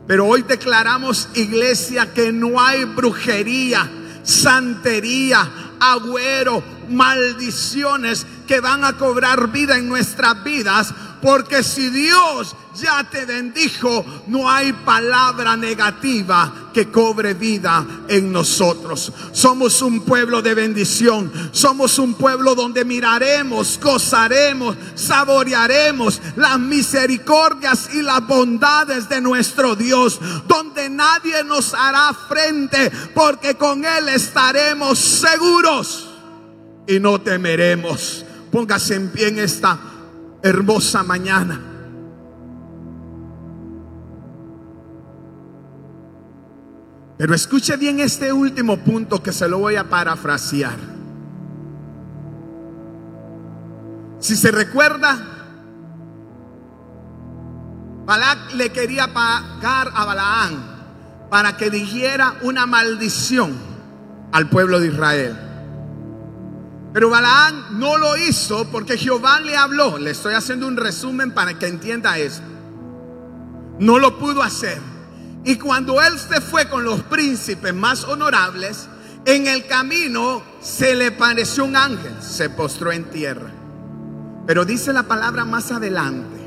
S2: Pero hoy declaramos, iglesia, que no hay brujería, santería, agüero, maldiciones que van a cobrar vida en nuestras vidas porque si Dios ya te bendijo, no hay palabra negativa que cobre vida en nosotros. Somos un pueblo de bendición. Somos un pueblo donde miraremos, gozaremos, saborearemos las misericordias y las bondades de nuestro Dios. Donde nadie nos hará frente porque con Él estaremos seguros y no temeremos. Póngase en pie en esta hermosa mañana. Pero escuche bien este último punto que se lo voy a parafrasear. Si se recuerda, Balac le quería pagar a Balaán para que dijera una maldición al pueblo de Israel. Pero Balaán no lo hizo porque Jehová le habló. Le estoy haciendo un resumen para que entienda esto. No lo pudo hacer. Y cuando él se fue con los príncipes más honorables, en el camino se le pareció un ángel, se postró en tierra. Pero dice la palabra más adelante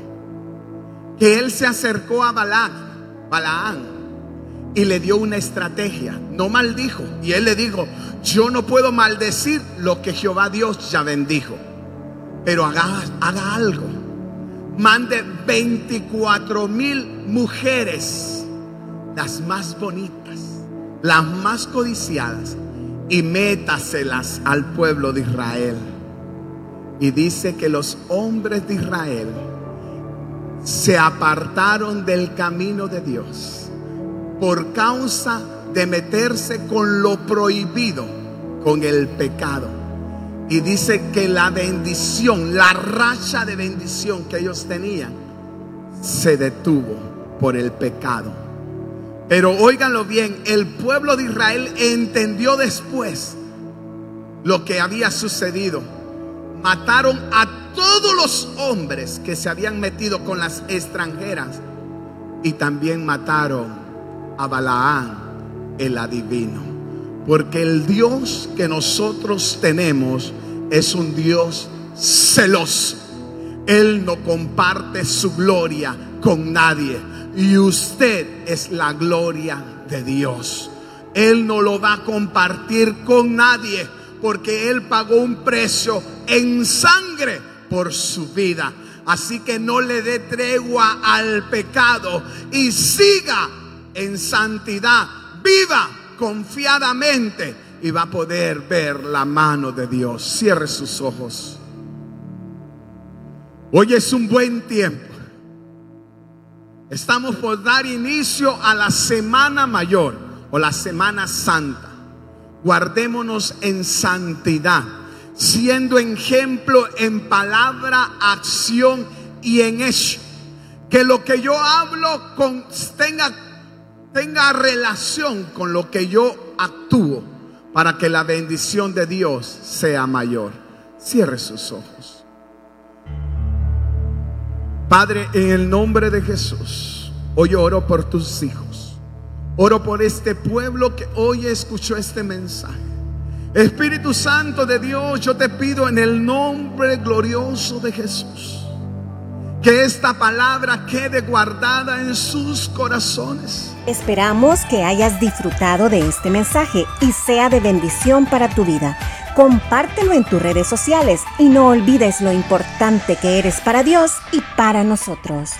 S2: que él se acercó a Balac, Balaán, y le dio una estrategia. No maldijo. Y él le dijo, yo no puedo maldecir lo que Jehová Dios ya bendijo. Pero haga, haga algo. Mande 24 mil mujeres, las más bonitas, las más codiciadas, y métaselas al pueblo de Israel. Y dice que los hombres de Israel se apartaron del camino de Dios por causa de meterse con lo prohibido, con el pecado. Y dice que la bendición, la racha de bendición que ellos tenían, se detuvo por el pecado. Pero óiganlo bien, el pueblo de Israel entendió después lo que había sucedido. Mataron a todos los hombres que se habían metido con las extranjeras y también mataron a el adivino. Porque el Dios que nosotros tenemos es un Dios celoso. Él no comparte su gloria con nadie. Y usted es la gloria de Dios. Él no lo va a compartir con nadie porque Él pagó un precio en sangre por su vida. Así que no le dé tregua al pecado y siga en santidad, viva confiadamente y va a poder ver la mano de Dios. Cierre sus ojos. Hoy es un buen tiempo Estamos por dar inicio a la Semana Mayor o la Semana Santa. Guardémonos en santidad, siendo ejemplo en palabra, acción y en hecho. Que lo que yo hablo con, tenga, tenga relación con lo que yo actúo para que la bendición de Dios sea mayor. Cierre sus ojos. Padre, en el nombre de Jesús, hoy oro por tus hijos. Oro por este pueblo que hoy escuchó este mensaje. Espíritu Santo de Dios, yo te pido en el nombre glorioso de Jesús, que esta palabra quede guardada en sus corazones.
S1: Esperamos que hayas disfrutado de este mensaje y sea de bendición para tu vida. Compártelo en tus redes sociales y no olvides lo importante que eres para Dios y para nosotros.